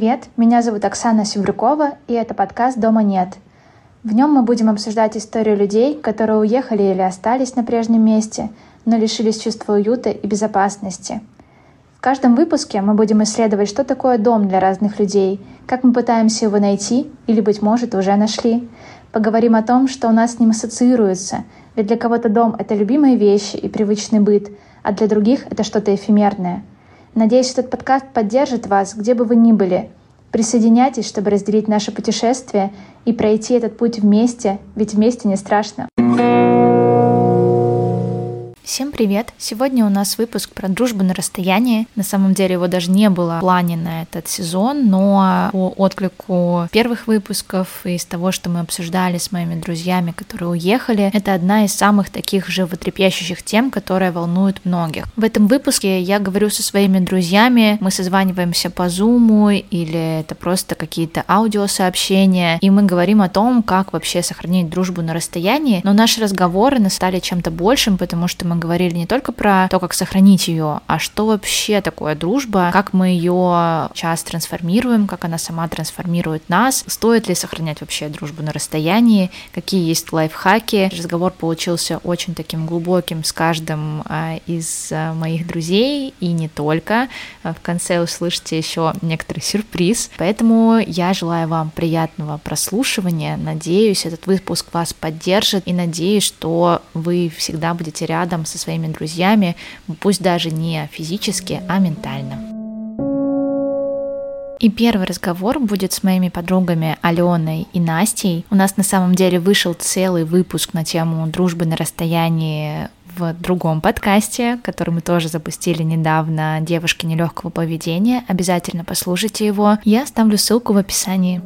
привет! Меня зовут Оксана Севрюкова, и это подкаст «Дома нет». В нем мы будем обсуждать историю людей, которые уехали или остались на прежнем месте, но лишились чувства уюта и безопасности. В каждом выпуске мы будем исследовать, что такое дом для разных людей, как мы пытаемся его найти или, быть может, уже нашли. Поговорим о том, что у нас с ним ассоциируется, ведь для кого-то дом — это любимые вещи и привычный быт, а для других — это что-то эфемерное — Надеюсь, этот подкаст поддержит вас, где бы вы ни были. Присоединяйтесь, чтобы разделить наше путешествие и пройти этот путь вместе, ведь вместе не страшно. Всем привет! Сегодня у нас выпуск про дружбу на расстоянии. На самом деле его даже не было в плане на этот сезон, но по отклику первых выпусков и из того, что мы обсуждали с моими друзьями, которые уехали, это одна из самых таких животрепещущих тем, которая волнует многих. В этом выпуске я говорю со своими друзьями, мы созваниваемся по зуму или это просто какие-то аудиосообщения, и мы говорим о том, как вообще сохранить дружбу на расстоянии, но наши разговоры стали чем-то большим, потому что мы говорили не только про то, как сохранить ее, а что вообще такое дружба, как мы ее час трансформируем, как она сама трансформирует нас, стоит ли сохранять вообще дружбу на расстоянии, какие есть лайфхаки. Разговор получился очень таким глубоким с каждым а, из а, моих друзей и не только. В конце услышите еще некоторый сюрприз. Поэтому я желаю вам приятного прослушивания. Надеюсь, этот выпуск вас поддержит и надеюсь, что вы всегда будете рядом со своими друзьями, пусть даже не физически, а ментально. И первый разговор будет с моими подругами Аленой и Настей. У нас на самом деле вышел целый выпуск на тему дружбы на расстоянии в другом подкасте, который мы тоже запустили недавно «Девушки нелегкого поведения». Обязательно послушайте его. Я оставлю ссылку в описании.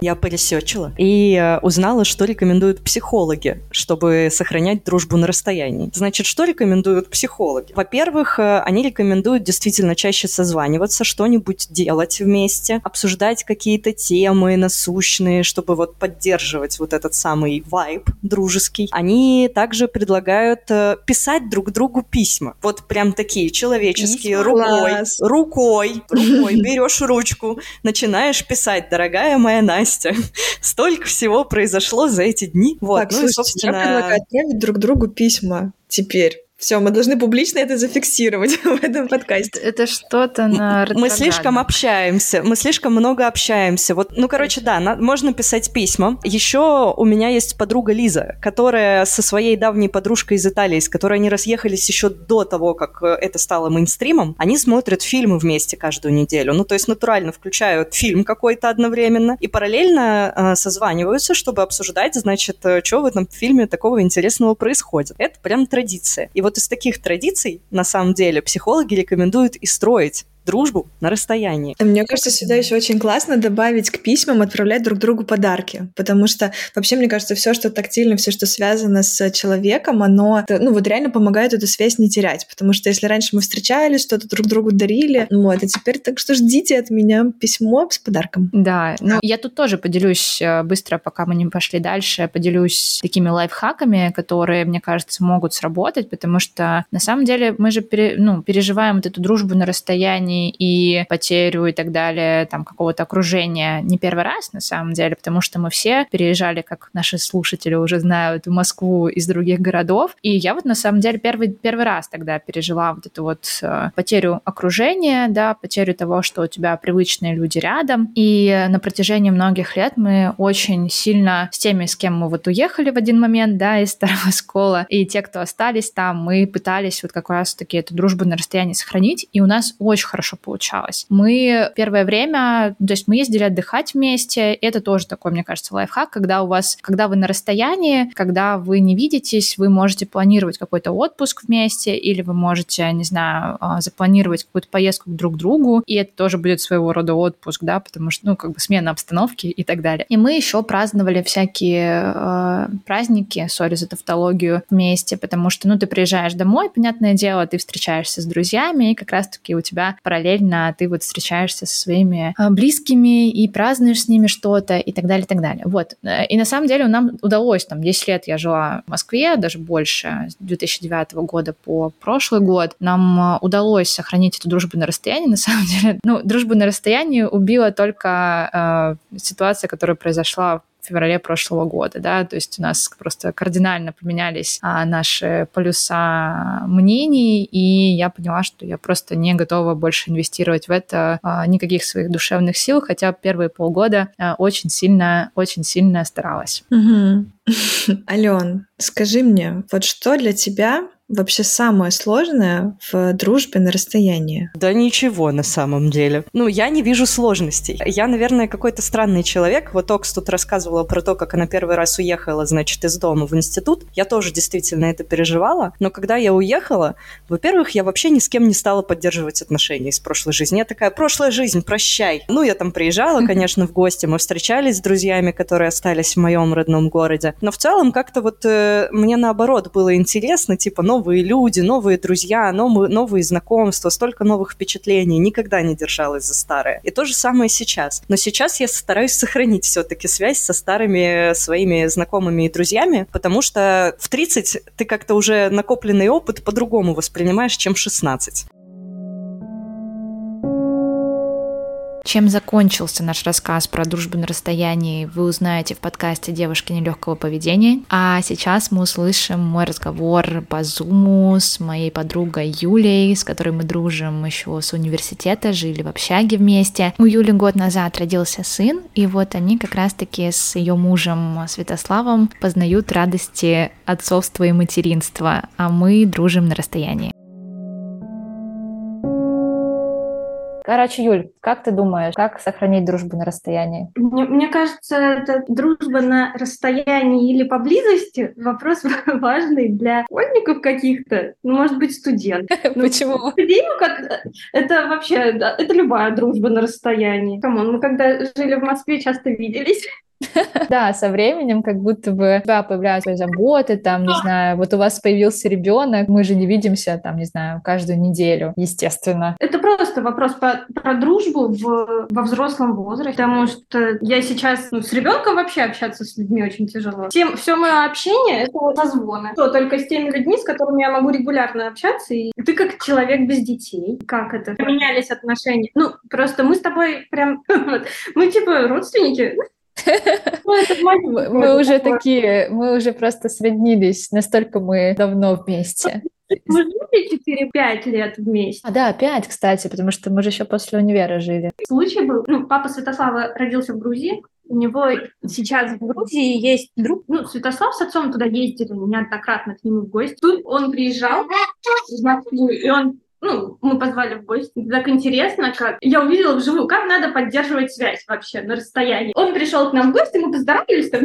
Я поресечила и э, узнала, что рекомендуют психологи, чтобы сохранять дружбу на расстоянии. Значит, что рекомендуют психологи? Во-первых, э, они рекомендуют действительно чаще созваниваться, что-нибудь делать вместе, обсуждать какие-то темы насущные, чтобы вот поддерживать вот этот самый вайб дружеский. Они также предлагают э, писать друг другу письма. Вот прям такие человеческие, Письма? рукой, Класс. рукой, рукой, берешь ручку, начинаешь писать, дорогая моя Настя, Настя. Столько всего произошло за эти дни. Вот, так, ну слушайте, и, собственно... я предлагаю отправить друг другу письма теперь. Все, мы должны публично это зафиксировать в этом подкасте. Это что-то на Мы слишком общаемся, мы слишком много общаемся. Вот, ну, короче, да, на, можно писать письма. Еще у меня есть подруга Лиза, которая со своей давней подружкой из Италии, с которой они разъехались еще до того, как э, это стало мейнстримом, они смотрят фильмы вместе каждую неделю. Ну, то есть натурально включают фильм какой-то одновременно и параллельно э, созваниваются, чтобы обсуждать, значит, э, что в этом фильме такого интересного происходит. Это прям традиция. И вот вот из таких традиций, на самом деле, психологи рекомендуют и строить дружбу на расстоянии. Мне кажется, сюда еще очень классно добавить к письмам, отправлять друг другу подарки, потому что вообще, мне кажется, все, что тактильно, все, что связано с человеком, оно, ну, вот реально помогает эту связь не терять, потому что если раньше мы встречались, что-то друг другу дарили, вот, а теперь так что ждите от меня письмо с подарком. Да, ну, я тут тоже поделюсь э, быстро, пока мы не пошли дальше, поделюсь такими лайфхаками, которые, мне кажется, могут сработать, потому что на самом деле мы же пере, ну, переживаем вот эту дружбу на расстоянии и потерю и так далее, там, какого-то окружения не первый раз, на самом деле, потому что мы все переезжали, как наши слушатели уже знают, в Москву из других городов. И я вот, на самом деле, первый, первый раз тогда пережила вот эту вот э, потерю окружения, да, потерю того, что у тебя привычные люди рядом. И на протяжении многих лет мы очень сильно с теми, с кем мы вот уехали в один момент, да, из старого школа, и те, кто остались там, мы пытались вот как раз-таки эту дружбу на расстоянии сохранить, и у нас очень хорошо хорошо получалось. Мы первое время, то есть мы ездили отдыхать вместе, это тоже такой, мне кажется, лайфхак, когда у вас, когда вы на расстоянии, когда вы не видитесь, вы можете планировать какой-то отпуск вместе, или вы можете, не знаю, а, запланировать какую-то поездку друг к другу, и это тоже будет своего рода отпуск, да, потому что, ну, как бы смена обстановки и так далее. И мы еще праздновали всякие э, праздники, сори за тавтологию, вместе, потому что, ну, ты приезжаешь домой, понятное дело, ты встречаешься с друзьями, и как раз-таки у тебя параллельно ты вот встречаешься со своими а, близкими и празднуешь с ними что-то и так далее, и так далее. Вот. И на самом деле нам удалось, там, 10 лет я жила в Москве, даже больше, с 2009 года по прошлый год, нам а, удалось сохранить эту дружбу на расстоянии, на самом деле. Ну, дружбу на расстоянии убила только э, ситуация, которая произошла феврале прошлого года, да, то есть у нас просто кардинально поменялись а, наши полюса мнений, и я поняла, что я просто не готова больше инвестировать в это а, никаких своих душевных сил, хотя первые полгода а, очень сильно, очень сильно старалась. Угу. Ален, скажи мне, вот что для тебя вообще самое сложное в дружбе на расстоянии? Да ничего на самом деле. Ну, я не вижу сложностей. Я, наверное, какой-то странный человек. Вот Окс тут рассказывала про то, как она первый раз уехала, значит, из дома в институт. Я тоже действительно это переживала. Но когда я уехала, во-первых, я вообще ни с кем не стала поддерживать отношения из прошлой жизни. Я такая, прошлая жизнь, прощай. Ну, я там приезжала, конечно, в гости, мы встречались с друзьями, которые остались в моем родном городе. Но в целом как-то вот э, мне наоборот было интересно, типа, ну, новые люди, новые друзья, новые, новые знакомства, столько новых впечатлений. Никогда не держалась за старое. И то же самое сейчас. Но сейчас я стараюсь сохранить все-таки связь со старыми своими знакомыми и друзьями, потому что в 30 ты как-то уже накопленный опыт по-другому воспринимаешь, чем в 16. Чем закончился наш рассказ про дружбу на расстоянии, вы узнаете в подкасте «Девушки нелегкого поведения». А сейчас мы услышим мой разговор по Зуму с моей подругой Юлей, с которой мы дружим еще с университета, жили в общаге вместе. У Юли год назад родился сын, и вот они как раз-таки с ее мужем Святославом познают радости отцовства и материнства, а мы дружим на расстоянии. Короче, Юль, как ты думаешь, как сохранить дружбу на расстоянии? Мне, мне кажется, это дружба на расстоянии или поблизости вопрос важный для школьников каких-то, ну, может быть, студент. Ну, Почему? Академик это вообще, это любая дружба на расстоянии. Come on, мы когда жили в Москве, часто виделись. Да, со временем как будто бы у тебя появляются заботы, там, не знаю, вот у вас появился ребенок, мы же не видимся, там, не знаю, каждую неделю, естественно. Это просто вопрос про, про дружбу в, во взрослом возрасте, потому что я сейчас ну, с ребенком вообще общаться с людьми очень тяжело. Всем, все мое общение — это созвоны. То только с теми людьми, с которыми я могу регулярно общаться, и ты как человек без детей. Как это? Поменялись отношения. Ну, просто мы с тобой прям... мы типа родственники, мы уже такие, мы уже просто сроднились, настолько мы давно вместе. Мы жили 4-5 лет вместе. А, да, 5, кстати, потому что мы же еще после универа жили. Случай был, ну, папа Святослава родился в Грузии, у него сейчас в Грузии есть друг, ну, Святослав с отцом туда ездили неоднократно к нему в гости. Тут он приезжал в Москву, и он ну, мы позвали в гости. Так интересно, как я увидела вживую, как надо поддерживать связь вообще на расстоянии. Он пришел к нам в гости, мы поздоровались, там,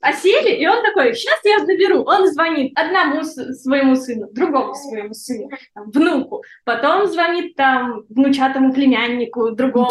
а сели, и он такой, сейчас я наберу. Он звонит одному своему сыну, другому своему сыну, там, внуку. Потом звонит там внучатому племяннику, другому.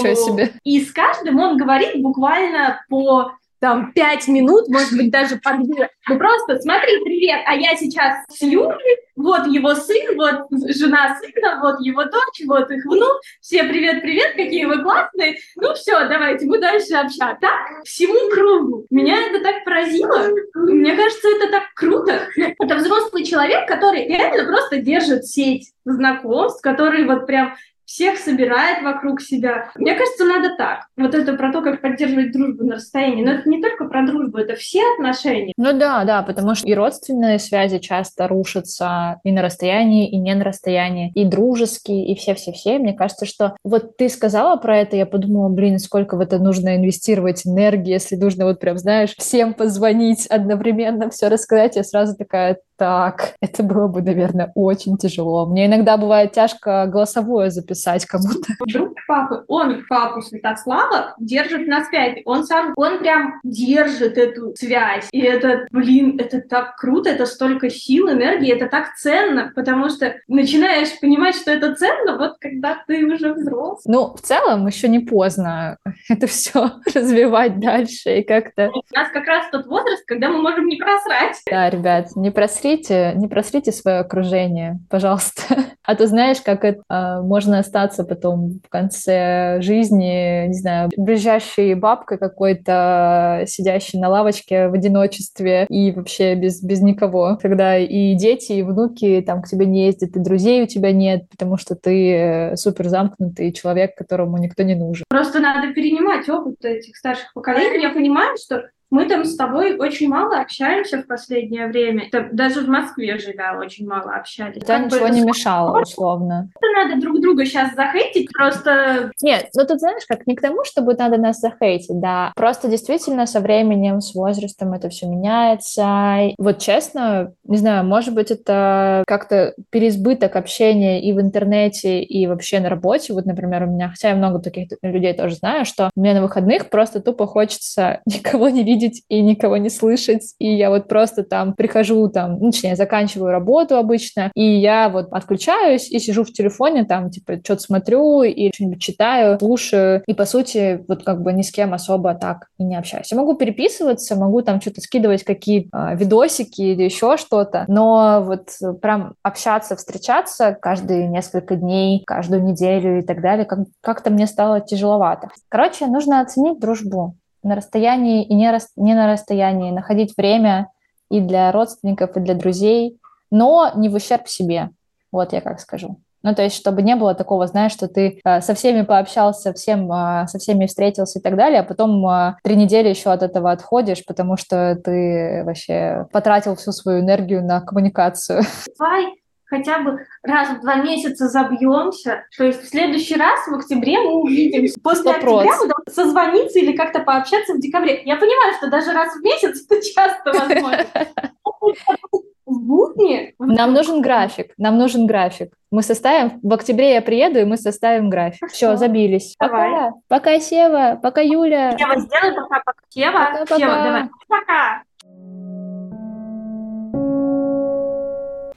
И с каждым он говорит буквально по там пять минут, может быть, даже по две. Ну просто смотри, привет, а я сейчас с Юлей, вот его сын, вот жена сына, вот его дочь, вот их внук, все привет-привет, какие вы классные. Ну все, давайте, мы дальше общаться. Так, всему кругу. Меня это так поразило. Мне кажется, это так круто. Это взрослый человек, который реально просто держит сеть знакомств, который вот прям всех собирает вокруг себя. Мне кажется, надо так. Вот это про то, как поддерживать дружбу на расстоянии. Но это не только про дружбу, это все отношения. Ну да, да, потому что и родственные связи часто рушатся и на расстоянии, и не на расстоянии, и дружеские, и все-все-все. Мне кажется, что вот ты сказала про это, я подумала, блин, сколько в это нужно инвестировать энергии, если нужно вот прям, знаешь, всем позвонить одновременно, все рассказать. Я сразу такая, так, это было бы, наверное, очень тяжело. Мне иногда бывает тяжко голосовое записать кому-то. Друг папы, он папу Святослава держит на связи. Он сам, он прям держит эту связь. И это, блин, это так круто, это столько сил, энергии, это так ценно, потому что начинаешь понимать, что это ценно, вот когда ты уже взрослый. Ну, в целом, еще не поздно это все развивать дальше и как-то... У нас как раз тот возраст, когда мы можем не просрать. Да, ребят, не просрать просрите, не просрите свое окружение, пожалуйста. А то знаешь, как это а, можно остаться потом в конце жизни, не знаю, брюзжащей бабкой какой-то, сидящей на лавочке в одиночестве и вообще без, без никого. Когда и дети, и внуки там к тебе не ездят, и друзей у тебя нет, потому что ты э, супер замкнутый человек, которому никто не нужен. Просто надо перенимать опыт этих старших поколений. Я понимаю, что мы там с тобой очень мало общаемся в последнее время. Это даже в Москве живя очень мало общались. Да, как ничего не мешало, условно. Это надо друг друга сейчас захейтить, просто... Нет, ну тут знаешь, как не к тому, чтобы надо нас захейтить, да. Просто действительно со временем, с возрастом это все меняется. Вот честно, не знаю, может быть, это как-то переизбыток общения и в интернете, и вообще на работе. Вот, например, у меня, хотя я много таких людей тоже знаю, что мне на выходных просто тупо хочется никого не видеть видеть и никого не слышать. И я вот просто там прихожу, там, ну, точнее, заканчиваю работу обычно, и я вот отключаюсь и сижу в телефоне, там, типа, что-то смотрю и что-нибудь читаю, слушаю. И, по сути, вот как бы ни с кем особо так и не общаюсь. Я могу переписываться, могу там что-то скидывать, какие а, видосики или еще что-то, но вот прям общаться, встречаться каждые несколько дней, каждую неделю и так далее, как- как-то мне стало тяжеловато. Короче, нужно оценить дружбу на расстоянии и не, рас, не на расстоянии, находить время и для родственников, и для друзей, но не в ущерб себе. Вот я как скажу. Ну, то есть, чтобы не было такого, знаешь, что ты э, со всеми пообщался, всем, э, со всеми встретился и так далее, а потом э, три недели еще от этого отходишь, потому что ты вообще потратил всю свою энергию на коммуникацию. Давай хотя бы раз в два месяца забьемся. То есть в следующий раз в октябре мы увидимся. После Вопрос. октября мы созвониться или как-то пообщаться в декабре. Я понимаю, что даже раз в месяц это часто возможно. В будни? Нам нужен график. Нам нужен график. Мы составим, в октябре я приеду, и мы составим график. Все, забились. Давай. Пока. Пока, Сева. Пока, Юля. Сева, сделай пока, пока. Сева, пока, Сева, пока. давай. Пока.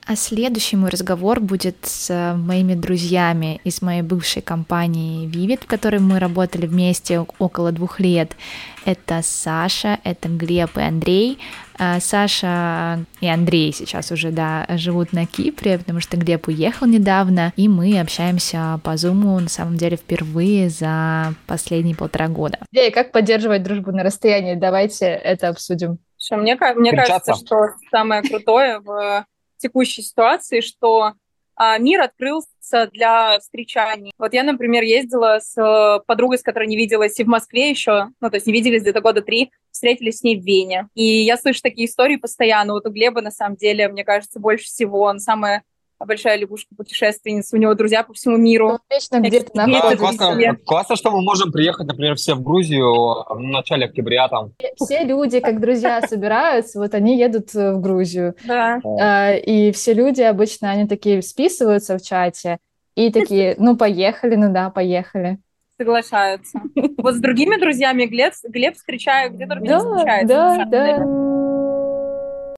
А следующий мой разговор будет с э, моими друзьями из моей бывшей компании Vivid, в которой мы работали вместе около двух лет. Это Саша, это Глеб и Андрей. Э, Саша и Андрей сейчас уже, да, живут на Кипре, потому что Глеб уехал недавно, и мы общаемся по Зуму, на самом деле, впервые за последние полтора года. Эй, как поддерживать дружбу на расстоянии? Давайте это обсудим. Мне, мне кажется, что самое крутое в текущей ситуации, что а, мир открылся для встречаний. Вот я, например, ездила с э, подругой, с которой не виделась и в Москве еще, ну, то есть не виделись где-то года три, встретились с ней в Вене. И я слышу такие истории постоянно. Вот у Глеба, на самом деле, мне кажется, больше всего он самая большая лягушка-путешественница, у него друзья по всему миру. Ну, вечно где-то находится. классно, классно, что мы можем приехать, например, все в Грузию в начале октября там. Все люди, как друзья, собираются, вот они едут э, в Грузию. Да. А, и все люди обычно, они такие списываются в чате и такие, ну, поехали, ну да, поехали соглашаются. Вот с другими друзьями Глеб, Глеб встречаю, где только не встречается. Да, да.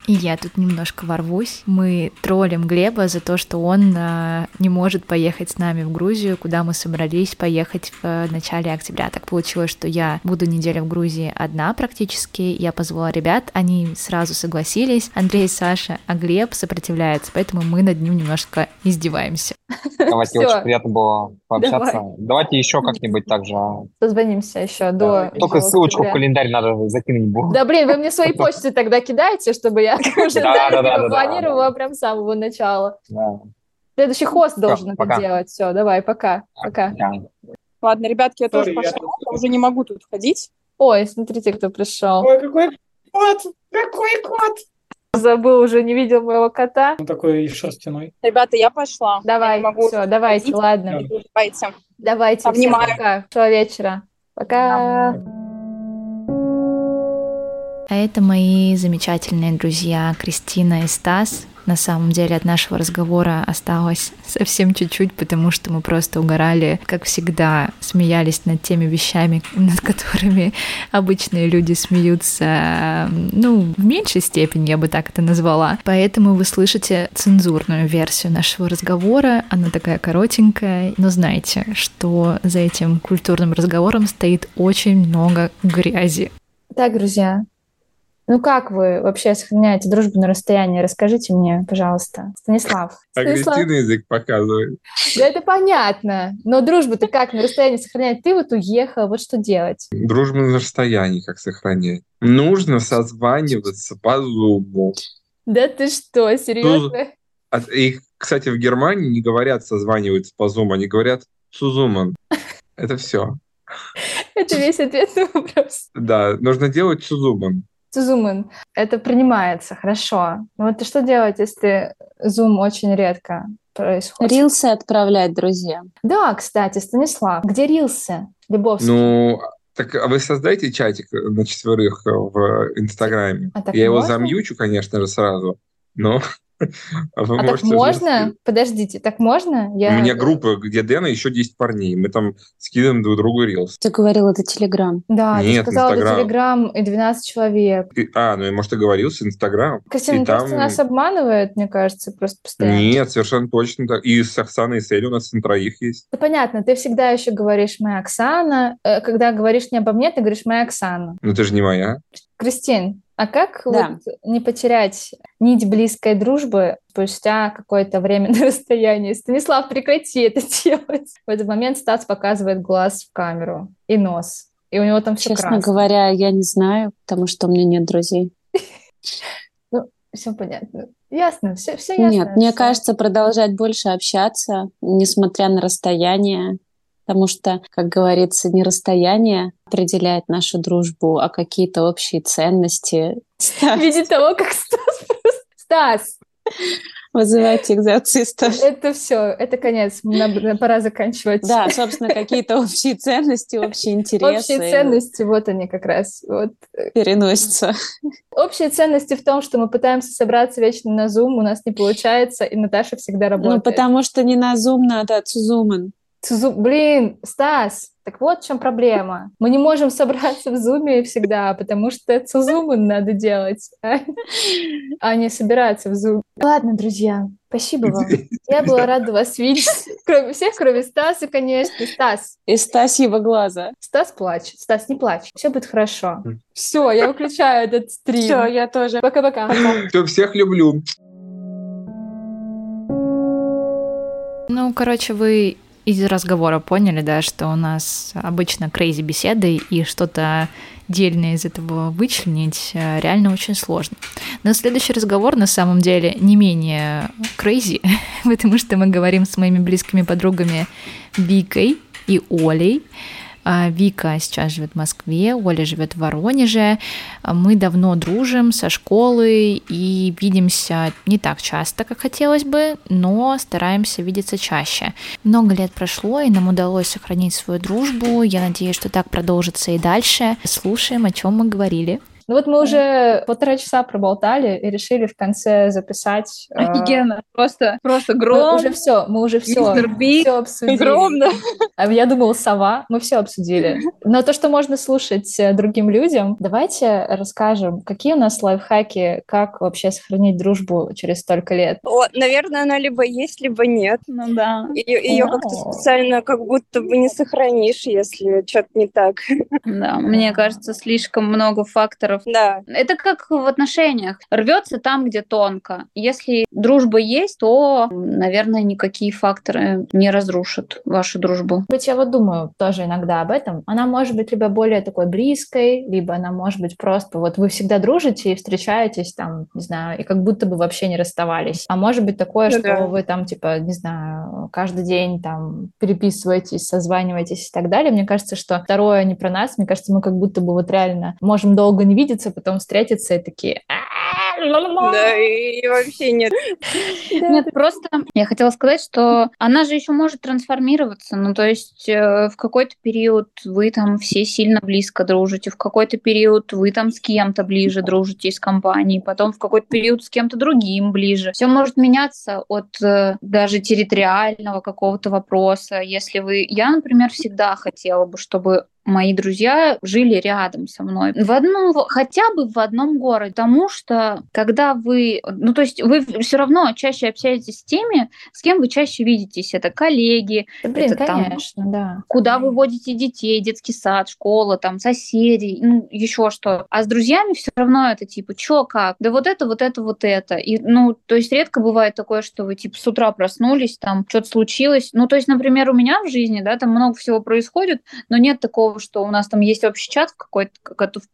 И я тут немножко ворвусь. Мы троллим Глеба за то, что он э, не может поехать с нами в Грузию, куда мы собрались поехать в э, начале октября. Так получилось, что я буду неделю в Грузии одна практически. Я позвала ребят, они сразу согласились. Андрей, Саша, а Глеб сопротивляется, поэтому мы над ним немножко издеваемся. Давайте, очень приятно было пообщаться. Давай. Давайте еще как-нибудь так же. Созвонимся еще до... Только ссылочку в календарь надо закинуть. Да блин, вы мне свои почты тогда кидаете, чтобы я уже да, да, да, планировала прям с самого начала. Следующий хост должен это делать. Все, давай, пока. Пока. Ладно, ребятки, я тоже пошла, уже не могу тут ходить. Ой, смотрите, кто пришел. Ой, какой кот! Какой кот! Забыл, уже не видел моего кота. Он такой шерстяной. Ребята, я пошла. Давай, я все, давайте, ходить. ладно. Давайте. Давайте, Обнимаю. Всем пока. Хорошего вечера. Пока. А это мои замечательные друзья Кристина и Стас. На самом деле от нашего разговора осталось совсем чуть-чуть, потому что мы просто угорали, как всегда, смеялись над теми вещами, над которыми обычные люди смеются, ну, в меньшей степени, я бы так это назвала. Поэтому вы слышите цензурную версию нашего разговора. Она такая коротенькая, но знайте, что за этим культурным разговором стоит очень много грязи. Так, друзья, Ну как вы вообще сохраняете дружбу на расстоянии? Расскажите мне, пожалуйста. Станислав. Агрессивный язык показывает. Да это понятно. Но дружбу-то как на расстоянии сохранять? Ты вот уехал, вот что делать? Дружбу на расстоянии как сохранять? Нужно созваниваться по зуму. Да ты что, серьезно? И, кстати, в Германии не говорят созваниваться по зуму, они говорят сузуман. Это все. Это весь ответ на вопрос. Да, нужно делать сузуман. Сузуман. Это принимается, хорошо. Вот что делать, если зум очень редко происходит? Рилсы отправлять друзьям. Да, кстати, Станислав, где рилсы? Любовь. Ну, так а вы создайте чатик на четверых в Инстаграме. А Я его замьючу, конечно же, сразу, но а, а так можно? Уже... Подождите, так можно? Я... У меня группа, где Дэна еще 10 парней. Мы там скидываем друг другу рилс. Ты говорил, это Телеграм. Да, Нет, ты сказала, Инстаграм. это Телеграм и 12 человек. И, а, ну, может, ты говорил с Инстаграм. Кристина, там... просто нас обманывает, мне кажется, просто постоянно. Нет, совершенно точно так. И с Оксаной и с Элей у нас на троих есть. Да понятно, ты всегда еще говоришь «моя Оксана». Э, когда говоришь не обо мне, ты говоришь «моя Оксана». Ну, ты же не моя. Кристин, а как да. вот не потерять нить близкой дружбы спустя какое-то время на расстоянии? Станислав, прекрати это делать. В этот момент Стас показывает глаз в камеру и нос. И у него там все Честно красное. говоря, я не знаю, потому что у меня нет друзей. Ну, все понятно. Ясно, все, все ясно. Нет, мне кажется, продолжать больше общаться, несмотря на расстояние, потому что, как говорится, не расстояние определяет нашу дружбу, а какие-то общие ценности. Стас. В виде того, как Стас. Стас! Вызывайте экзорцистов. Это все, это конец. Пора заканчивать. Да, собственно, какие-то общие ценности, общие интересы. Общие ценности, вот они как раз. Вот. Переносятся. Общие ценности в том, что мы пытаемся собраться вечно на Zoom, у нас не получается, и Наташа всегда ну, работает. Ну, потому что не на Zoom надо, а Цузумен. Блин, Стас, так вот в чем проблема. Мы не можем собраться в зуме всегда, потому что это зумы надо делать, а, а не собираться в зуме. Ладно, друзья, спасибо вам. Я была рада вас видеть. Кроме всех, кроме Стаса, конечно. Стас. И Стасьего глаза. Стас плачет. Стас, не плачь. Все будет хорошо. Все, я выключаю этот стрим. Все, я тоже. Пока-пока. Все, всех люблю. Ну, короче, вы из разговора поняли, да, что у нас обычно крейзи беседы, и что-то дельное из этого вычленить э, реально очень сложно. Но следующий разговор на самом деле не менее крейзи, потому что мы говорим с моими близкими подругами Викой и Олей, Вика сейчас живет в Москве, Оля живет в Воронеже. А, мы давно дружим со школы и видимся не так часто, как хотелось бы, но стараемся видеться чаще. Много лет прошло, и нам удалось сохранить свою дружбу. Я надеюсь, что так продолжится и дальше. Слушаем, о чем мы говорили. Ну вот мы уже полтора часа проболтали и решили в конце записать. Э, Офигенно, э... просто, просто гром. Мы уже все, мы уже все, все обсудили. Огромно. А я думала, сова, мы все обсудили. Но то, что можно слушать э, другим людям, давайте расскажем, какие у нас лайфхаки, как вообще сохранить дружбу через столько лет. О, наверное, она либо есть, либо нет. Ну да. Ее, ее как-то специально как будто бы не сохранишь, если что-то не так. Да, мне кажется, слишком много факторов. Да. Это как в отношениях. Рвется там, где тонко. Если дружба есть, то, наверное, никакие факторы не разрушат вашу дружбу. Быть я вот думаю тоже иногда об этом. Она может быть либо более такой близкой, либо она может быть просто вот вы всегда дружите и встречаетесь там, не знаю, и как будто бы вообще не расставались. А может быть такое, ну, что да. вы там типа, не знаю, каждый день там переписываетесь, созваниваетесь и так далее. Мне кажется, что второе не про нас. Мне кажется, мы как будто бы вот реально можем долго не видеть увидеться, потом встретиться и такие... Да, и вообще нет. Нет, просто я хотела сказать, что она же еще может трансформироваться. Ну, то есть э, в какой-то период вы там все сильно близко дружите, в какой-то период вы там с кем-то ближе дружите из компании, потом в какой-то период с кем-то другим ближе. Все может меняться от э, даже территориального какого-то вопроса. Если вы... Я, например, всегда хотела бы, чтобы мои друзья жили рядом со мной. В одном, хотя бы в одном городе. Потому что, когда вы, ну, то есть вы все равно чаще общаетесь с теми, с кем вы чаще видитесь. Это коллеги, да, блин, это конечно, там, да. Куда вы водите детей, детский сад, школа, там, соседей, ну, еще что. А с друзьями все равно это типа, что, как? Да вот это, вот это, вот это. И, ну, то есть редко бывает такое, что вы, типа, с утра проснулись, там, что-то случилось. Ну, то есть, например, у меня в жизни, да, там много всего происходит, но нет такого, что у нас там есть общий чат какой-то,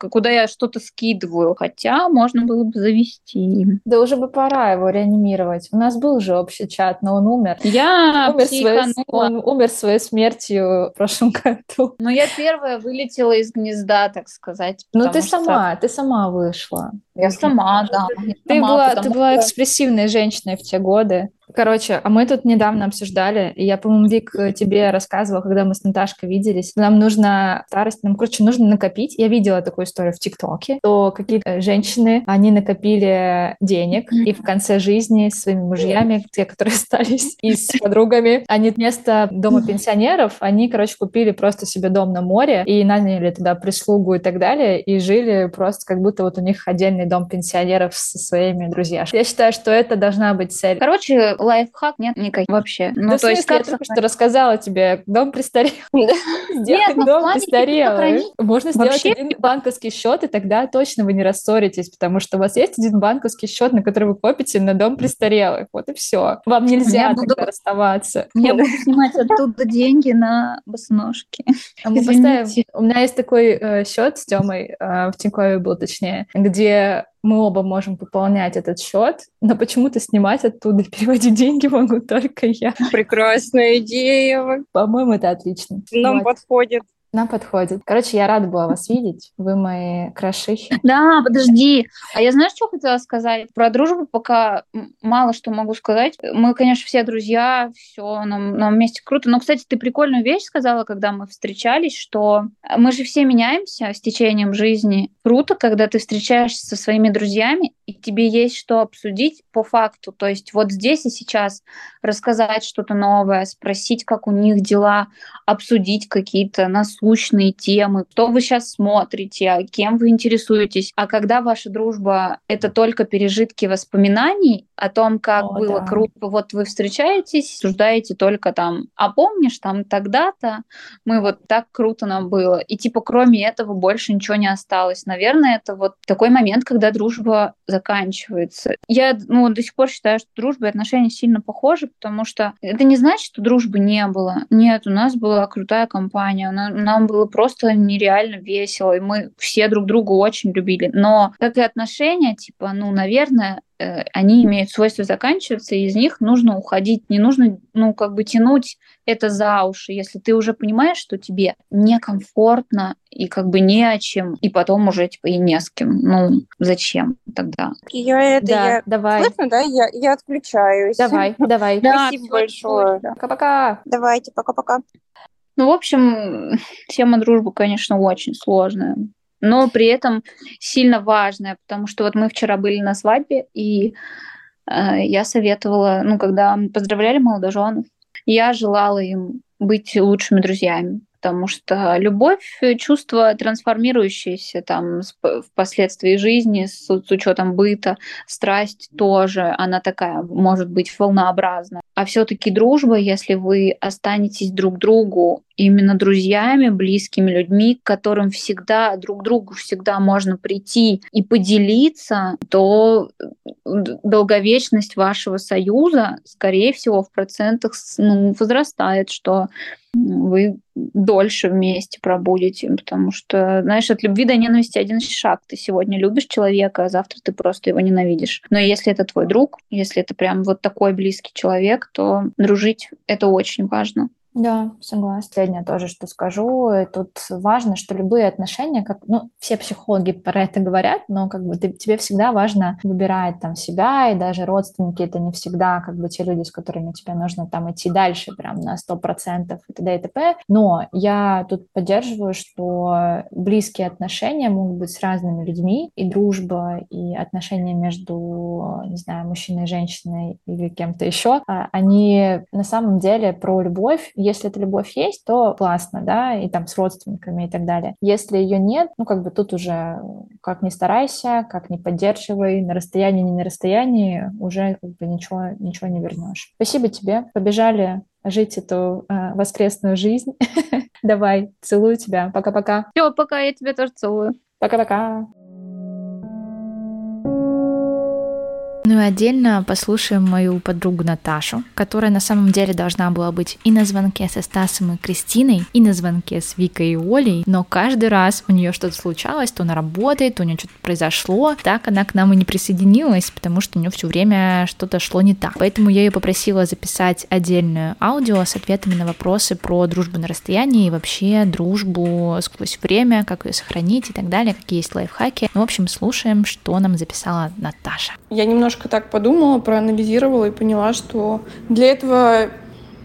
куда я что-то скидываю. Хотя можно было бы завести. Да уже бы пора его реанимировать. У нас был же общий чат, но он умер. Я умер своей, он умер своей смертью в прошлом году. Но я первая вылетела из гнезда, так сказать. Ну ты сама, ты сама вышла. Я сама, да. Ты сама, была, ты была экспрессивной женщиной в те годы. Короче, а мы тут недавно обсуждали, и я, по-моему, Вик, тебе рассказывала, когда мы с Наташкой виделись, нам нужно старость, нам, короче, нужно накопить. Я видела такую историю в ТикТоке, то какие-то женщины, они накопили денег, и в конце жизни с своими мужьями, те, которые остались, и с подругами, они вместо дома пенсионеров, они, короче, купили просто себе дом на море и наняли туда прислугу и так далее, и жили просто как будто вот у них отдельный дом пенсионеров со своими друзьями. Я считаю, что это должна быть цель. Короче, лайфхак нет никаких вообще. Ну, да, то есть я только что рассказала тебе, дом престарелый. Сделать ну, дом престарелый. Можно сделать один банковский счет, и тогда точно вы не рассоритесь, потому что у вас есть один банковский счет, на который вы копите на дом престарелых. Вот и все. Вам нельзя тогда расставаться. Я буду снимать оттуда деньги на босоножки. А мы поставим... У меня есть такой э, счет с Тёмой, э, в Тинькове был точнее, где мы оба можем пополнять этот счет, но почему-то снимать оттуда и переводить деньги могу только я. Прекрасная идея. По-моему, это отлично. Нам вот. подходит. Нам подходит. Короче, я рада была вас видеть. Вы мои крошихи. Да, подожди. А я знаешь, что хотела сказать? Про дружбу пока мало что могу сказать. Мы, конечно, все друзья, все нам, нам вместе круто. Но, кстати, ты прикольную вещь сказала, когда мы встречались, что мы же все меняемся с течением жизни. Круто, когда ты встречаешься со своими друзьями, и тебе есть что обсудить по факту. То есть вот здесь и сейчас рассказать что-то новое, спросить, как у них дела, обсудить какие-то насущные темы, что вы сейчас смотрите, а кем вы интересуетесь. А когда ваша дружба — это только пережитки воспоминаний о том, как о, было да. круто, вот вы встречаетесь, обсуждаете только там, а помнишь, там тогда-то мы вот так круто нам было. И типа кроме этого больше ничего не осталось. Наверное, это вот такой момент, когда дружба заканчивается. Я ну, до сих пор считаю, что дружба и отношения сильно похожи, потому что это не значит, что дружбы не было. Нет, у нас была крутая компания, нам было просто нереально весело, и мы все друг друга очень любили. Но, как и отношения, типа, ну, наверное, э, они имеют свойство заканчиваться, и из них нужно уходить. Не нужно, ну, как бы тянуть это за уши, если ты уже понимаешь, что тебе некомфортно и как бы не о чем, и потом уже типа и не с кем. Ну, зачем тогда? Я это, да, я... давай. Слышно, да? Я, я отключаюсь. Давай, давай. Спасибо большое. Пока-пока. Давайте, пока-пока. Ну, в общем, тема дружбы, конечно, очень сложная, но при этом сильно важная, потому что вот мы вчера были на свадьбе, и э, я советовала, ну, когда поздравляли молодоженов, я желала им быть лучшими друзьями, потому что любовь — чувство, трансформирующееся там впоследствии жизни с, с учетом быта, страсть тоже, она такая может быть волнообразная. А все-таки дружба, если вы останетесь друг другу именно друзьями, близкими людьми, к которым всегда, друг другу всегда можно прийти и поделиться, то долговечность вашего союза, скорее всего, в процентах ну, возрастает, что вы дольше вместе пробудете, потому что, знаешь, от любви до ненависти один шаг. Ты сегодня любишь человека, а завтра ты просто его ненавидишь. Но если это твой друг, если это прям вот такой близкий человек, то дружить — это очень важно. Да, согласна. Последнее тоже, что скажу. Тут важно, что любые отношения, как, ну, все психологи про это говорят, но как бы ты, тебе всегда важно выбирать там себя, и даже родственники это не всегда как бы те люди, с которыми тебе нужно там идти дальше прям на сто процентов и т.д. и т.п. Но я тут поддерживаю, что близкие отношения могут быть с разными людьми, и дружба, и отношения между, не знаю, мужчиной и женщиной или кем-то еще, а, они на самом деле про любовь если эта любовь есть, то классно, да, и там с родственниками и так далее. Если ее нет, ну, как бы тут уже как ни старайся, как ни поддерживай, на расстоянии, не на расстоянии, уже как бы ничего, ничего не вернешь. Спасибо тебе. Побежали жить эту э, воскресную жизнь. Давай, целую тебя. Пока-пока. Все, пока, я тебя тоже целую. Пока-пока. Ну и отдельно послушаем мою подругу Наташу, которая на самом деле должна была быть и на звонке со Стасом и Кристиной, и на звонке с Викой и Олей, но каждый раз у нее что-то случалось, то она работает, то у нее что-то произошло, так она к нам и не присоединилась, потому что у нее все время что-то шло не так. Поэтому я ее попросила записать отдельное аудио с ответами на вопросы про дружбу на расстоянии и вообще дружбу сквозь время, как ее сохранить и так далее, какие есть лайфхаки. Ну, в общем, слушаем, что нам записала Наташа. Я немножко так подумала, проанализировала и поняла, что для этого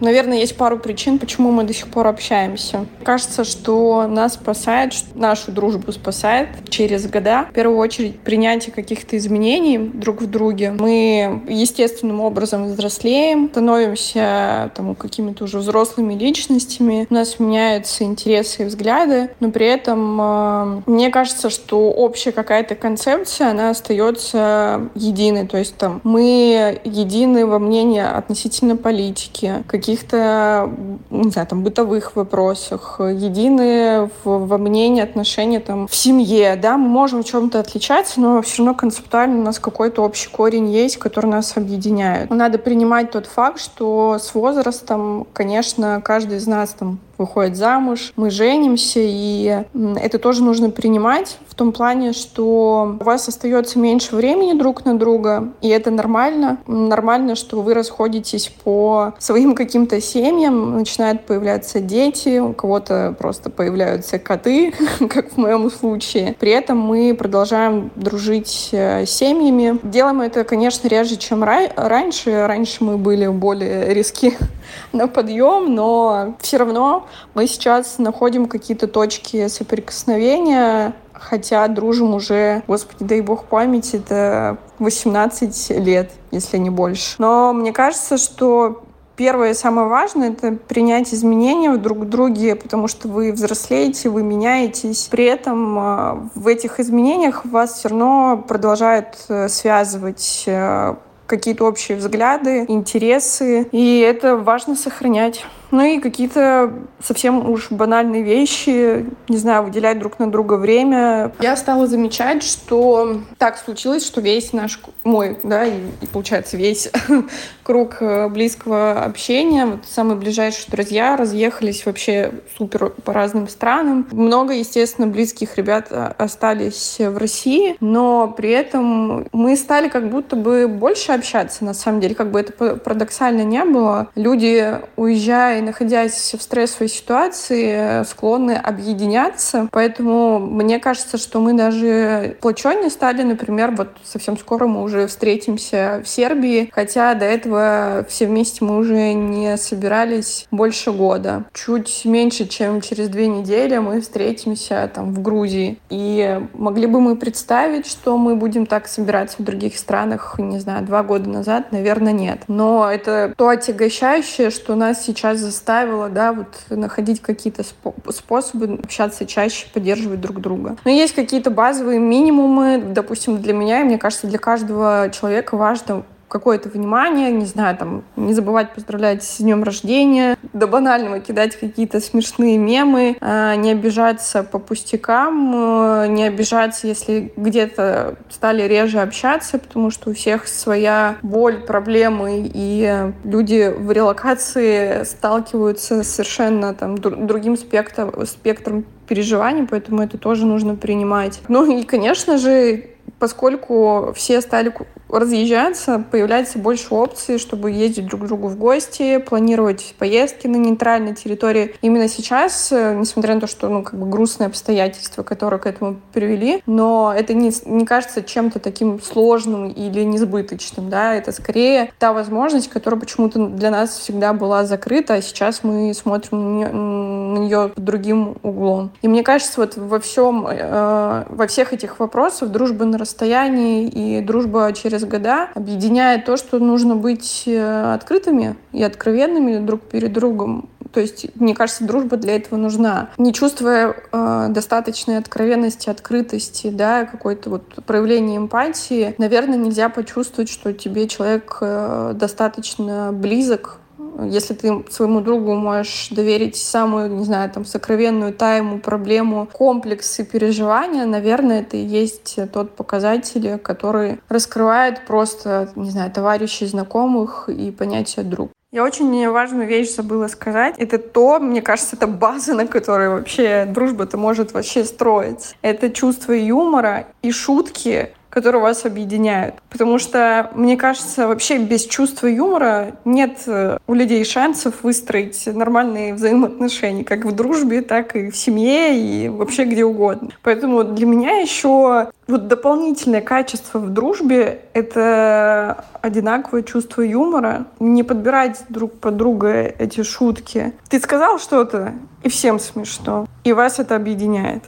Наверное, есть пару причин, почему мы до сих пор общаемся. Кажется, что нас спасает, нашу дружбу спасает через года. В первую очередь, принятие каких-то изменений друг в друге. Мы естественным образом взрослеем, становимся там, какими-то уже взрослыми личностями. У нас меняются интересы и взгляды, но при этом э, мне кажется, что общая какая-то концепция, она остается единой. То есть там мы едины во мнении относительно политики, какие каких-то, не знаю, там, бытовых вопросах, едины в, во мнении, отношения там в семье, да, мы можем в чем-то отличаться, но все равно концептуально у нас какой-то общий корень есть, который нас объединяет. Надо принимать тот факт, что с возрастом, конечно, каждый из нас там выходит замуж, мы женимся, и это тоже нужно принимать в том плане, что у вас остается меньше времени друг на друга, и это нормально. Нормально, что вы расходитесь по своим каким-то семьям, начинают появляться дети, у кого-то просто появляются коты, как в моем случае. При этом мы продолжаем дружить э, с семьями. Делаем это, конечно, реже, чем раньше. Раньше мы были более риски на подъем, но все равно мы сейчас находим какие-то точки соприкосновения, хотя дружим уже, господи, дай бог памяти, это 18 лет, если не больше. Но мне кажется, что Первое и самое важное — это принять изменения друг в друге, потому что вы взрослеете, вы меняетесь. При этом а, в этих изменениях вас все равно продолжает э, связывать э, какие-то общие взгляды, интересы, и это важно сохранять. Ну и какие-то совсем уж банальные вещи, не знаю, выделять друг на друга время. Я стала замечать, что так случилось, что весь наш, мой, да, и, и получается весь круг э, близкого общения, вот самые ближайшие друзья разъехались вообще супер по разным странам. Много, естественно, близких ребят э, остались в России, но при этом мы стали как будто бы больше общаться, на самом деле, как бы это парадоксально не было. Люди, уезжая и находясь в стрессовой ситуации, склонны объединяться. Поэтому мне кажется, что мы даже сплоченнее стали. Например, вот совсем скоро мы уже встретимся в Сербии, хотя до этого все вместе мы уже не собирались больше года. Чуть меньше, чем через две недели мы встретимся там в Грузии. И могли бы мы представить, что мы будем так собираться в других странах, не знаю, два года назад? Наверное, нет. Но это то отягощающее, что нас сейчас заставило, да, вот находить какие-то способы общаться чаще, поддерживать друг друга. Но есть какие-то базовые минимумы, допустим, для меня, и мне кажется, для каждого человека важно какое-то внимание, не знаю, там, не забывать поздравлять с днем рождения, до банального кидать какие-то смешные мемы, э, не обижаться по пустякам, э, не обижаться, если где-то стали реже общаться, потому что у всех своя боль, проблемы, и люди в релокации сталкиваются совершенно там другим спектром, спектром переживаний, поэтому это тоже нужно принимать. Ну и, конечно же, поскольку все стали разъезжаться, появляется больше опций, чтобы ездить друг к другу в гости, планировать поездки на нейтральной территории. Именно сейчас, э, несмотря на то, что ну, как бы грустные обстоятельства, которые к этому привели, но это не, не кажется чем-то таким сложным или несбыточным. Да? Это скорее та возможность, которая почему-то для нас всегда была закрыта, а сейчас мы смотрим на нее, под другим углом. И мне кажется, вот во всем, э, во всех этих вопросах дружба на расстоянии и дружба через через года, объединяет то, что нужно быть э, открытыми и откровенными друг перед другом. То есть, мне кажется, дружба для этого нужна. Не чувствуя э, достаточной откровенности, открытости, да, какой-то вот проявления эмпатии, наверное, нельзя почувствовать, что тебе человек э, достаточно близок, если ты своему другу можешь доверить самую, не знаю, там, сокровенную тайну, проблему, комплекс и переживания, наверное, это и есть тот показатель, который раскрывает просто, не знаю, товарищей, знакомых и понятие друг. Я очень важную вещь забыла сказать. Это то, мне кажется, это база, на которой вообще дружба-то может вообще строить. Это чувство юмора и шутки, которые вас объединяют. Потому что, мне кажется, вообще без чувства юмора нет э, у людей шансов выстроить нормальные взаимоотношения, как в дружбе, так и в семье, и вообще где угодно. Поэтому для меня еще вот дополнительное качество в дружбе — это одинаковое чувство юмора, не подбирать друг под друга эти шутки. Ты сказал что-то, и всем смешно, и вас это объединяет.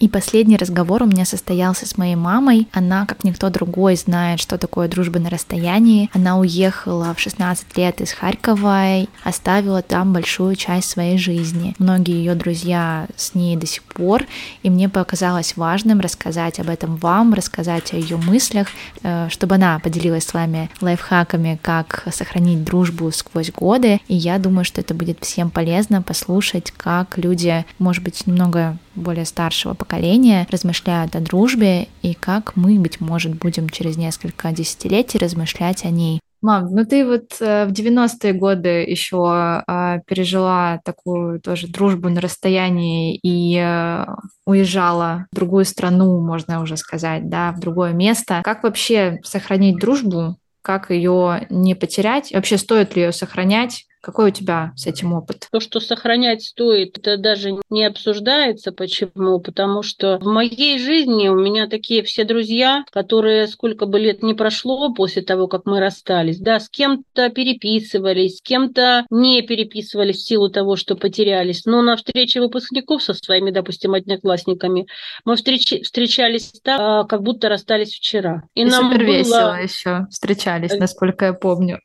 И последний разговор у меня состоялся с моей мамой. Она, как никто другой, знает, что такое дружба на расстоянии. Она уехала в 16 лет из Харькова, оставила там большую часть своей жизни. Многие ее друзья с ней до сих пор, и мне показалось важным рассказать об этом вам, рассказать о ее мыслях, э, чтобы она поделилась с вами лайфхаками, как сохранить дружбу сквозь годы. И я думаю, что это будет всем полезно послушать, как люди, может быть, немного более старшего поколения размышляют о дружбе и как мы, быть может, будем через несколько десятилетий размышлять о ней. Мам, ну ты вот э, в 90-е годы еще э, пережила такую тоже дружбу на расстоянии и э, уезжала в другую страну, можно уже сказать, да, в другое место. Как вообще сохранить дружбу? Как ее не потерять? Вообще стоит ли ее сохранять? Какой у тебя с этим опыт? То, что сохранять стоит, это даже не обсуждается. Почему? Потому что в моей жизни у меня такие все друзья, которые сколько бы лет не прошло после того, как мы расстались, да, с кем-то переписывались, с кем-то не переписывались в силу того, что потерялись. Но на встрече выпускников со своими, допустим, одноклассниками мы встреч... встречались так, а, как будто расстались вчера. И, И нам супер было... весело еще встречались, насколько я помню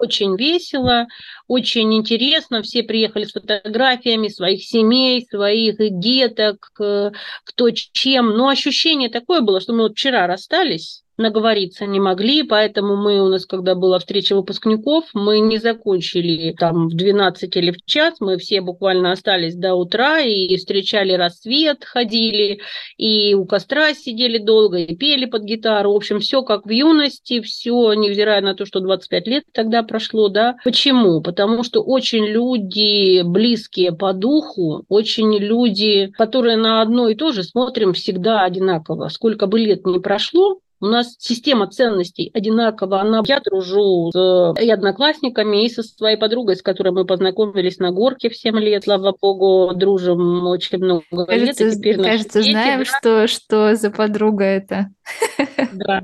очень весело, очень интересно. Все приехали с фотографиями своих семей, своих деток, э, кто чем. Но ощущение такое было, что мы вот вчера расстались, наговориться не могли, поэтому мы у нас, когда была встреча выпускников, мы не закончили там в 12 или в час, мы все буквально остались до утра и встречали рассвет, ходили, и у костра сидели долго, и пели под гитару, в общем, все как в юности, все, невзирая на то, что 25 лет тогда прошло, да. Почему? Потому что очень люди близкие по духу, очень люди, которые на одно и то же смотрим всегда одинаково. Сколько бы лет ни прошло, у нас система ценностей одинакова. Она... Я дружу с и одноклассниками, и со своей подругой, с которой мы познакомились на горке в 7 лет. Слава богу, дружим очень много кажется, лет. И теперь кажется, дети, знаем, да? что, что за подруга это. Да.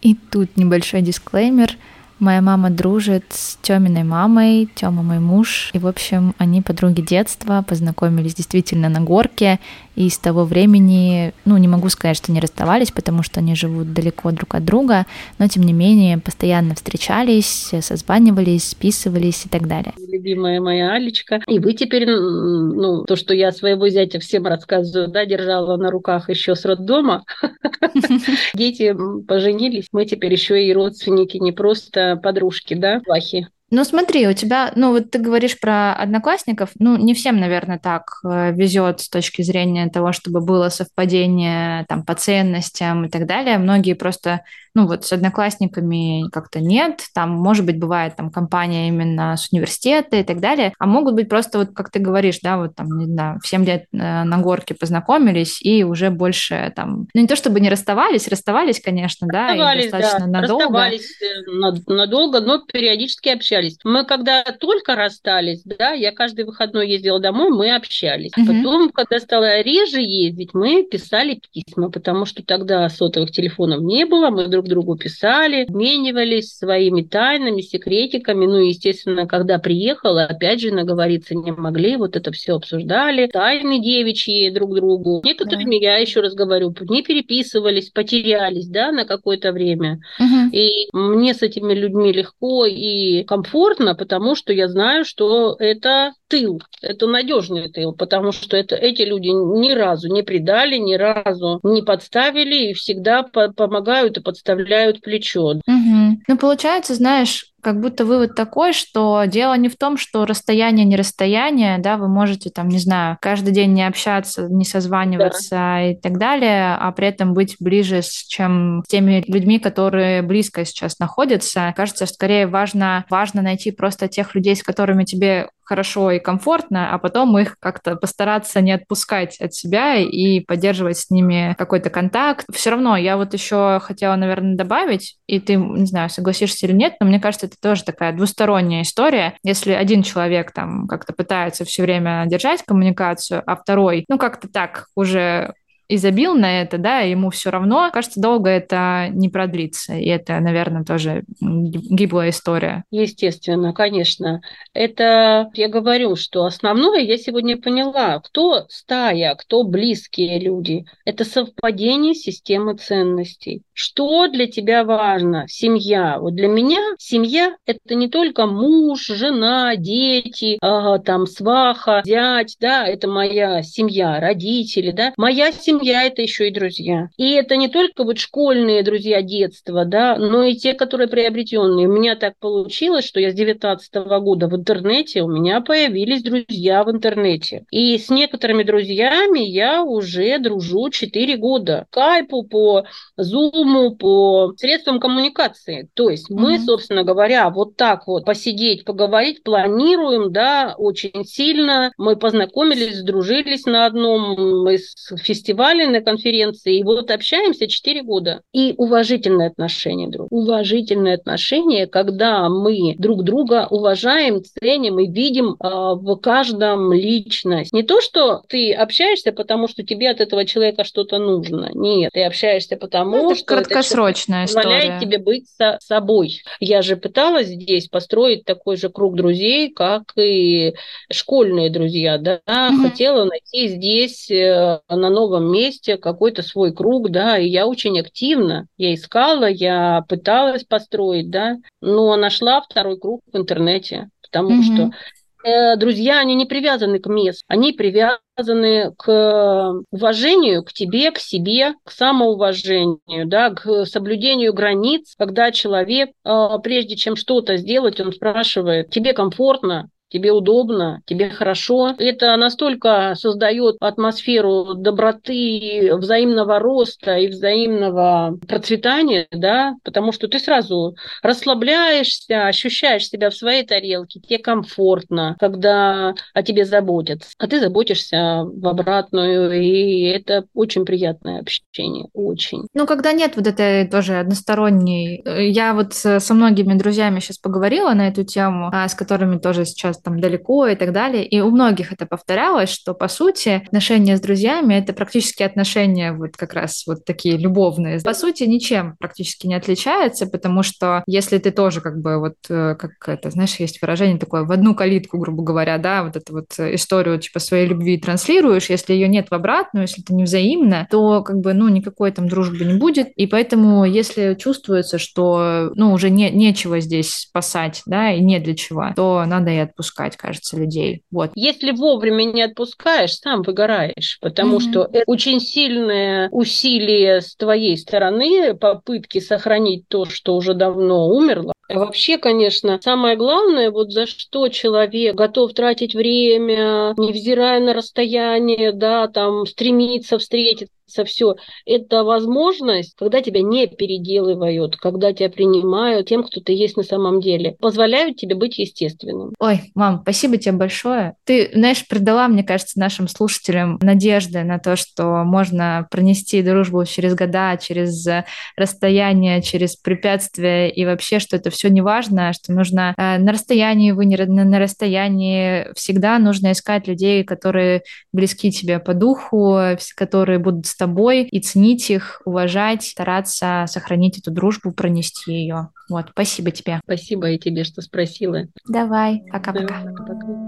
И тут небольшой дисклеймер – Моя мама дружит с Тёминой мамой, Тёма мой муж. И, в общем, они подруги детства, познакомились действительно на горке. И с того времени, ну, не могу сказать, что не расставались, потому что они живут далеко друг от друга, но, тем не менее, постоянно встречались, созванивались, списывались и так далее. Любимая моя Алечка. И вы теперь, ну, то, что я своего зятя всем рассказываю, да, держала на руках еще с роддома. Дети поженились, мы теперь еще и родственники, не просто подружки, да, плохие. Ну, смотри, у тебя, ну, вот ты говоришь про одноклассников, ну, не всем, наверное, так э, везет с точки зрения того, чтобы было совпадение там по ценностям и так далее. Многие просто ну вот с одноклассниками как-то нет, там, может быть, бывает там компания именно с университета и так далее, а могут быть просто вот, как ты говоришь, да, вот там, не знаю, в 7 лет э, на горке познакомились и уже больше там, ну не то чтобы не расставались, расставались, конечно, да, расставались, и достаточно да, надолго. Расставались э, надолго, но периодически общались общались. Мы когда только расстались, да, я каждый выходной ездила домой, мы общались. Угу. Потом, когда стала реже ездить, мы писали письма, потому что тогда сотовых телефонов не было, мы друг другу писали, обменивались своими тайнами, секретиками. Ну, естественно, когда приехала, опять же, наговориться не могли, вот это все обсуждали, тайны девичьи друг другу. Некоторыми, да. я еще раз говорю, не переписывались, потерялись, да, на какое-то время. Угу. И мне с этими людьми легко и комфортно, потому что я знаю, что это тыл, это надежный тыл, потому что это, эти люди ни разу не предали, ни разу не подставили и всегда по помогают и подставляют плечо. Угу. Ну, получается, знаешь, как будто вывод такой, что дело не в том, что расстояние не расстояние, да, вы можете там, не знаю, каждый день не общаться, не созваниваться да. и так далее, а при этом быть ближе, чем с теми людьми, которые близко сейчас находятся. Кажется, скорее важно, важно найти просто тех людей, с которыми тебе хорошо и комфортно, а потом их как-то постараться не отпускать от себя и поддерживать с ними какой-то контакт. Все равно я вот еще хотела, наверное, добавить, и ты, не знаю, согласишься или нет, но мне кажется, это тоже такая двусторонняя история. Если один человек там как-то пытается все время держать коммуникацию, а второй, ну, как-то так уже и забил на это, да, ему все равно, кажется, долго это не продлится. И это, наверное, тоже гиблая история. Естественно, конечно. Это я говорю, что основное я сегодня поняла, кто стая, кто близкие люди. Это совпадение системы ценностей. Что для тебя важно? Семья. Вот для меня семья – это не только муж, жена, дети, э, там, сваха, зять, да, это моя семья, родители, да. Моя семья семья – это еще и друзья. И это не только вот школьные друзья детства, да, но и те, которые приобретенные. У меня так получилось, что я с 19 года в интернете, у меня появились друзья в интернете. И с некоторыми друзьями я уже дружу 4 года. Кайпу, по зуму, по средствам коммуникации. То есть мы, mm-hmm. собственно говоря, вот так вот посидеть, поговорить планируем, да, очень сильно. Мы познакомились, сдружились на одном из фестивалей выступали на конференции, и вот общаемся 4 года. И уважительное отношение друг. Уважительное отношение, когда мы друг друга уважаем, ценим и видим э, в каждом личность. Не то, что ты общаешься, потому что тебе от этого человека что-то нужно. Нет, ты общаешься потому, ну, это что краткосрочная это позволяет тебе быть со собой. Я же пыталась здесь построить такой же круг друзей, как и школьные друзья, да, mm-hmm. хотела найти здесь э, на новом месте месте какой-то свой круг, да, и я очень активно, я искала, я пыталась построить, да, но нашла второй круг в интернете, потому mm-hmm. что э, друзья, они не привязаны к месту, они привязаны к уважению к тебе, к себе, к самоуважению, да, к соблюдению границ, когда человек, э, прежде чем что-то сделать, он спрашивает, тебе комфортно, тебе удобно, тебе хорошо. Это настолько создает атмосферу доброты, взаимного роста и взаимного процветания, да, потому что ты сразу расслабляешься, ощущаешь себя в своей тарелке, тебе комфортно, когда о тебе заботятся, а ты заботишься в обратную, и это очень приятное общение, очень. Ну, когда нет вот этой тоже односторонней... Я вот со многими друзьями сейчас поговорила на эту тему, а, с которыми тоже сейчас там далеко и так далее. И у многих это повторялось, что, по сути, отношения с друзьями — это практически отношения вот как раз вот такие любовные. По сути, ничем практически не отличается, потому что если ты тоже как бы вот, э, как это, знаешь, есть выражение такое, в одну калитку, грубо говоря, да, вот эту вот историю типа своей любви транслируешь, если ее нет в обратную, если это не взаимно, то как бы, ну, никакой там дружбы не будет. И поэтому, если чувствуется, что, ну, уже не, нечего здесь спасать, да, и не для чего, то надо и отпускать, кажется, людей. Вот. Если вовремя не отпускаешь, сам выгораешь, потому mm-hmm. что это очень сильное усилие с твоей стороны, попытки сохранить то, что уже давно умерло, Вообще, конечно, самое главное, вот за что человек готов тратить время, невзирая на расстояние, да, там, стремиться встретиться все. Это возможность, когда тебя не переделывают, когда тебя принимают тем, кто ты есть на самом деле, позволяют тебе быть естественным. Ой, мам, спасибо тебе большое. Ты, знаешь, придала, мне кажется, нашим слушателям надежды на то, что можно пронести дружбу через года, через расстояние, через препятствия, и вообще, что это все не важно, что нужно э, на расстоянии, вы не на, на расстоянии, всегда нужно искать людей, которые близки тебе по духу, которые будут с тобой, и ценить их, уважать, стараться сохранить эту дружбу, пронести ее. Вот, спасибо тебе. Спасибо и тебе, что спросила. Давай, пока-пока. Да, пока.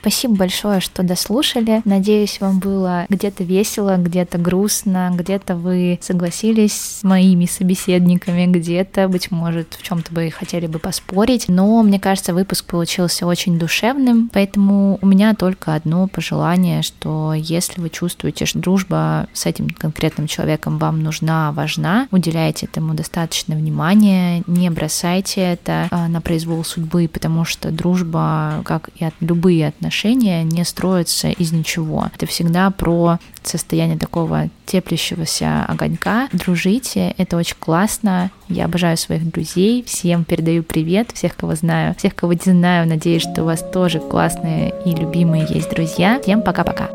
Спасибо большое, что дослушали. Надеюсь, вам было где-то весело, где-то грустно, где-то вы согласились с моими собеседниками, где-то, быть может, в чем-то бы хотели бы поспорить. Но мне кажется, выпуск получился очень душевным, поэтому у меня только одно пожелание, что если вы чувствуете, что дружба с этим конкретным человеком вам нужна, важна, уделяйте этому достаточно внимания, не бросайте это а, на произвол судьбы, потому что дружба, как и от любые отношения, отношения не строятся из ничего. Это всегда про состояние такого теплящегося огонька. Дружите, это очень классно. Я обожаю своих друзей. Всем передаю привет, всех, кого знаю, всех, кого не знаю. Надеюсь, что у вас тоже классные и любимые есть друзья. Всем пока-пока.